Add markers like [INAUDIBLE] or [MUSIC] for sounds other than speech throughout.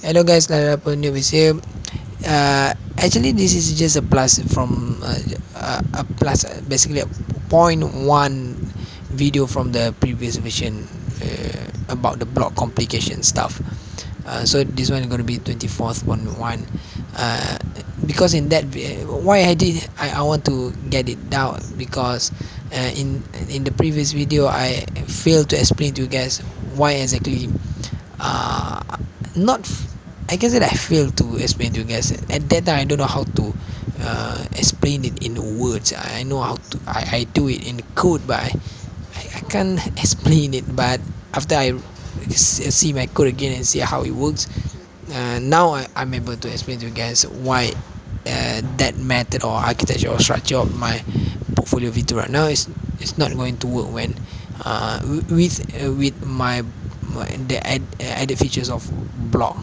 hello guys. Lara New is here uh, actually this is just a plus from uh, a plus basically a point one video from the previous version uh, about the block complication stuff. Uh, so this one is going to be 24th one one. Uh, because in that why I did I, I want to get it down because uh, in in the previous video I failed to explain to you guys why exactly uh, not I guess that I failed to explain to you guys. At that time I don't know how to uh, explain it in words. I know how to I, I do it in code but I, I can't [LAUGHS] explain it. But after I see my code again and see how it works uh, now I, I'm able to explain to you guys why uh, that method or architecture or structure of my portfolio v2 right now is it's not going to work when uh, with uh, with my, my the add, added features of blog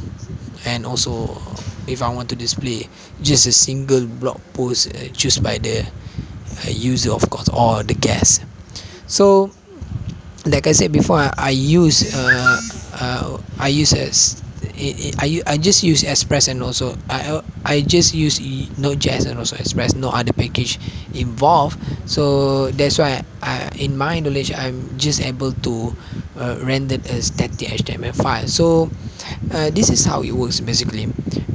and also if I want to display just a single blog post uh, choose by the uh, user of course or the guest. So like I said before I, I use uh, uh, I use I, I just use express and also I, I just use node.js and also express no other package involved. So that's why I, in my knowledge I'm just able to uh, render a static HTML file. So uh, this is how it works basically.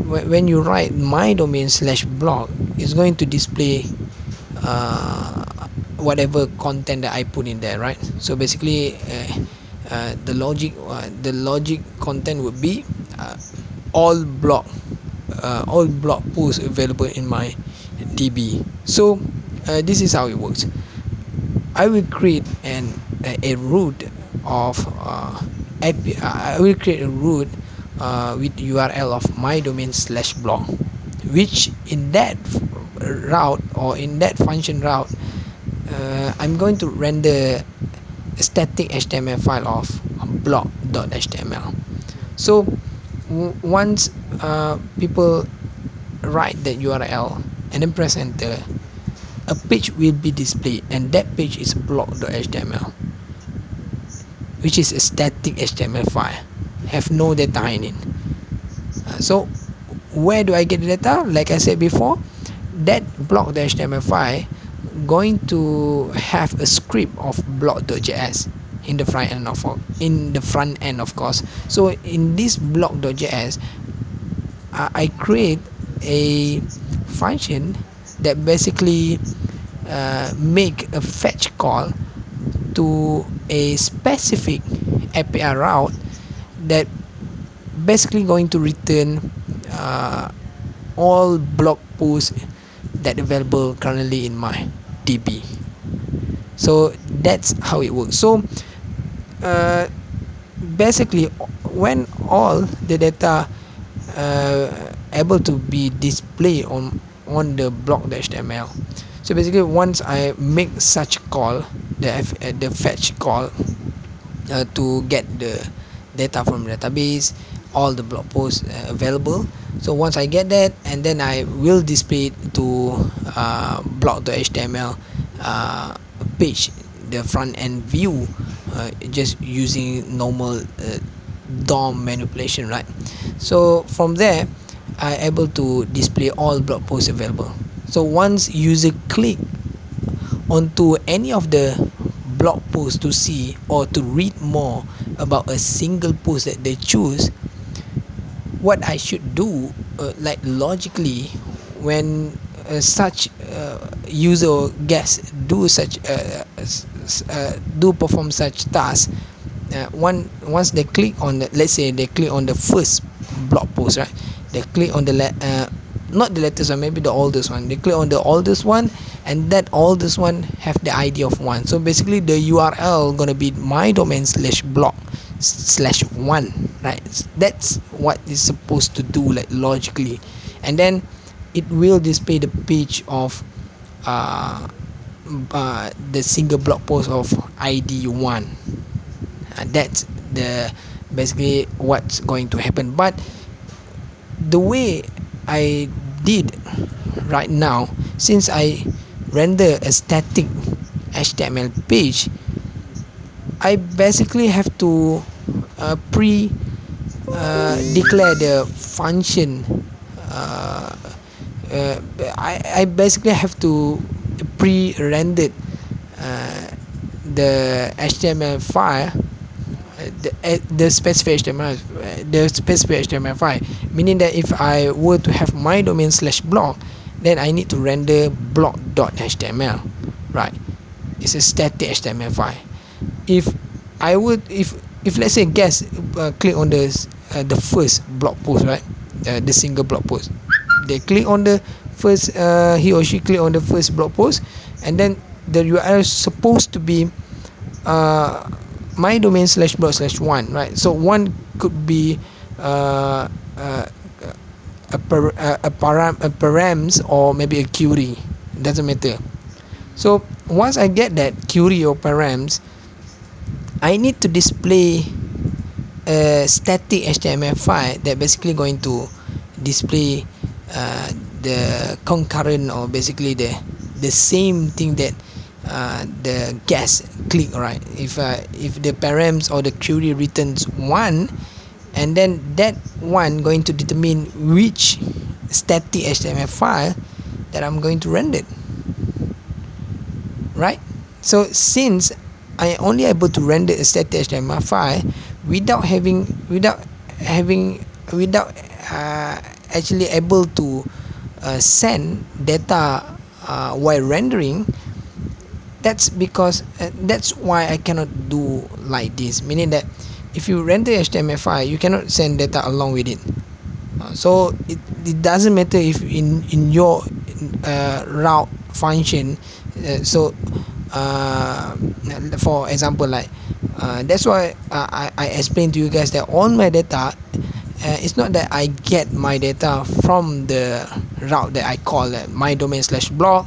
When you write my domain slash blog it's going to display uh, whatever content that I put in there right? So basically uh, uh, the logic uh, the logic content would be uh, all blog uh, all blog posts available in my DB so uh, this is how it works. I will create an a, a route of uh, I will create a route uh, with URL of my domain slash blog which in that route or in that function route uh, I'm going to render a static HTML file of blog.html so once uh, people write that URL and then press enter a page will be displayed and that page is blog.html which is a static HTML file. Have no data in it. Uh, so where do I get the data? Like I said before that blog.html file going to have a script of blog.js in the front end of in the front end of course. So in this blog.js uh, I create a function that basically uh, make a fetch call to a specific API route that basically going to return uh, all blog posts that available currently in my DB so that's how it works. So basically when all the data uh, able to be displayed on on the blog.html so basically once I make such call the, uh, the fetch call uh, to get the data from database all the blog posts uh, available. So once I get that and then I will display it to uh, blog.html uh, page the front end view uh, just using normal uh, DOM manipulation right? So from there I able to display all blog posts available. So once user click onto any of the blog posts to see or to read more about a single post that they choose what I should do uh, like logically when uh, such uh, user or guest do such uh, do perform such tasks uh, one once they click on the let's say they click on the first blog post right? They click on the uh, not the latest one maybe the oldest one. They click on the oldest one and that oldest one have the id of one. So basically the url gonna be my domain slash blog slash one right? That's what is supposed to do like logically. And then it will display the page of uh, uh the single blog post of id one. Uh, that's the basically what's going to happen. But the way I did right now since I render a static HTML page I basically have to uh, pre uh, declare the function uh, uh, I, I basically have to pre-rendered uh, the HTML file the, the specific HTML the specific HTML file meaning that if I were to have my domain slash blog then I need to render blog.html right? It's a static HTML file. If I would if if let's say guest uh, click on the uh, the first blog post right? Uh, the single blog post. They click on the first uh, he or she click on the first blog post and then the URL is supposed to be uh, my domain slash blog slash one right? So one could be uh, uh, a, per, a, param, a params or maybe a query. Doesn't matter. So once I get that query or params I need to display a static HTML file that basically going to display uh, the concurrent or basically the the same thing that uh, the guest click right? If uh, if the params or the query returns one and then that one going to determine which static HTML file that I'm going to render right? So since I only able to render a static HTML file without having without having without uh, actually able to send data uh, while rendering that's because uh, that's why I cannot do like this. Meaning that if you render HTML file you cannot send data along with it. Uh, so it, it doesn't matter if in in your uh, route function uh, so uh, for example like uh, that's why uh, I, I explained to you guys that all my data uh, it's not that I get my data from the route that I call uh, my domain slash blog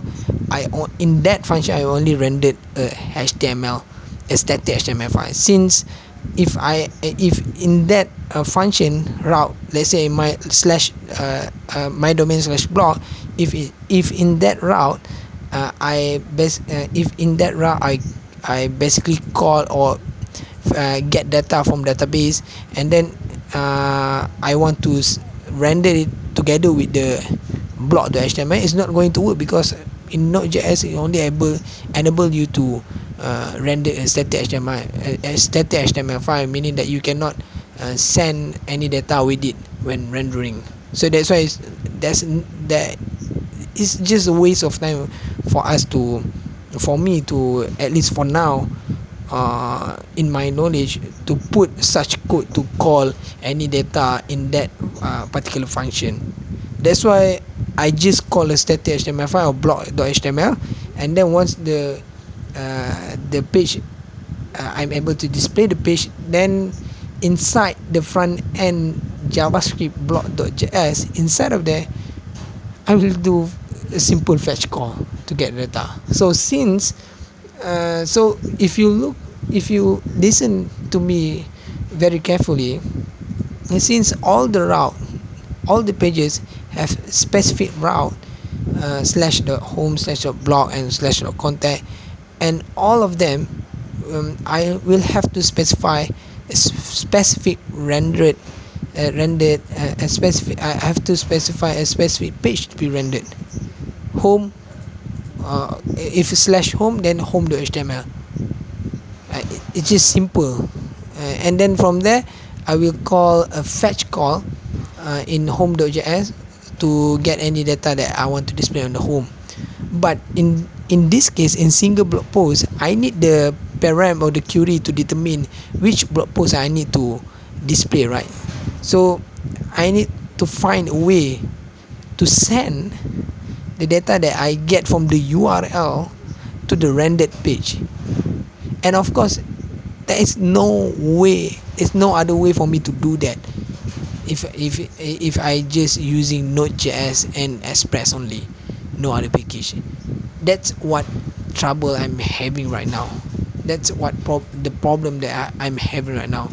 I in that function I only rendered a HTML a static HTML file. Since if I if in that uh, function route let's say my slash uh, uh, my domain slash blog if it, if in that route uh, I base uh, if in that route I I basically call or uh, get data from database and then uh, I want to render it together with the block the HTML is not going to work because in Node.js it only able enable you to uh, render a static HTML a, a static HTML file meaning that you cannot uh, send any data with it when rendering. So that's why it's, that's that it's just a waste of time for us to for me to at least for now uh, in my knowledge to put such code to call any data in that uh, particular function. That's why I just call a static HTML file or blog.html and then once the uh, the page uh, I'm able to display the page then inside the front end javascript blog.js inside of there I will do a simple fetch call to get data. So since uh, so if you look if you listen to me very carefully since all the route all the pages have specific route uh, slash the home slash the blog and slash the contact. And all of them um, I will have to specify a specific rendered uh, rendered uh, a specific I have to specify a specific page to be rendered. Home uh, if slash home then home.html uh, it's just simple. Uh, and then from there I will call a fetch call uh, in home.js to get any data that I want to display on the home. But in in this case in single blog post I need the param or the query to determine which blog post I need to display right? So I need to find a way to send the data that I get from the URL to the rendered page. And of course there is no way there's no other way for me to do that if if if I just using node.js and express only no other package that's what trouble I'm having right now. That's what prob the problem that I, I'm having right now.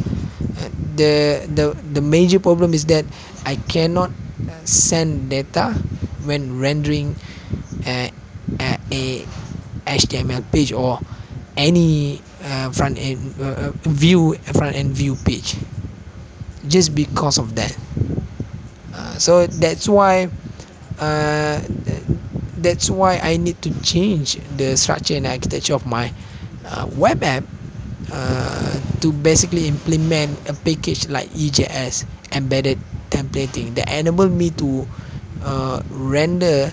Uh, the the the major problem is that I cannot send data when rendering a, a, a HTML page or any uh, front end uh, view front end view page just because of that. Uh, so that's why uh, that's why I need to change the structure and architecture of my uh, web app uh, to basically implement a package like EJS embedded templating that enable me to uh, render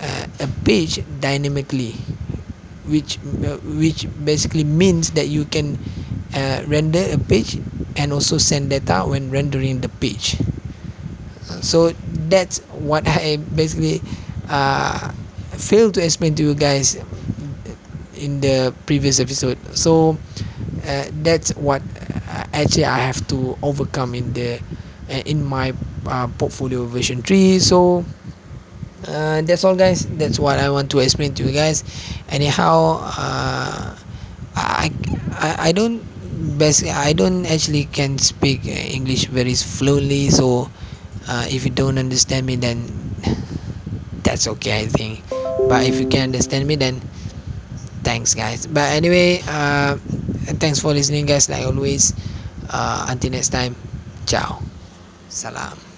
uh, a page dynamically which which basically means that you can render a page and also send data when rendering the page. So that's what I basically uh, failed to explain to you guys in the previous episode. So uh, that's what uh, actually I have to overcome in the uh, in my uh, portfolio version 3 so uh, that's all guys. That's what I want to explain to you guys. Anyhow uh, I, I I don't basically I don't actually can speak English very fluently so uh, if you don't understand me then [LAUGHS] that's okay I think. But if you can understand me then thanks guys. But anyway uh, thanks for listening guys like always. Uh, until next time ciao. Salam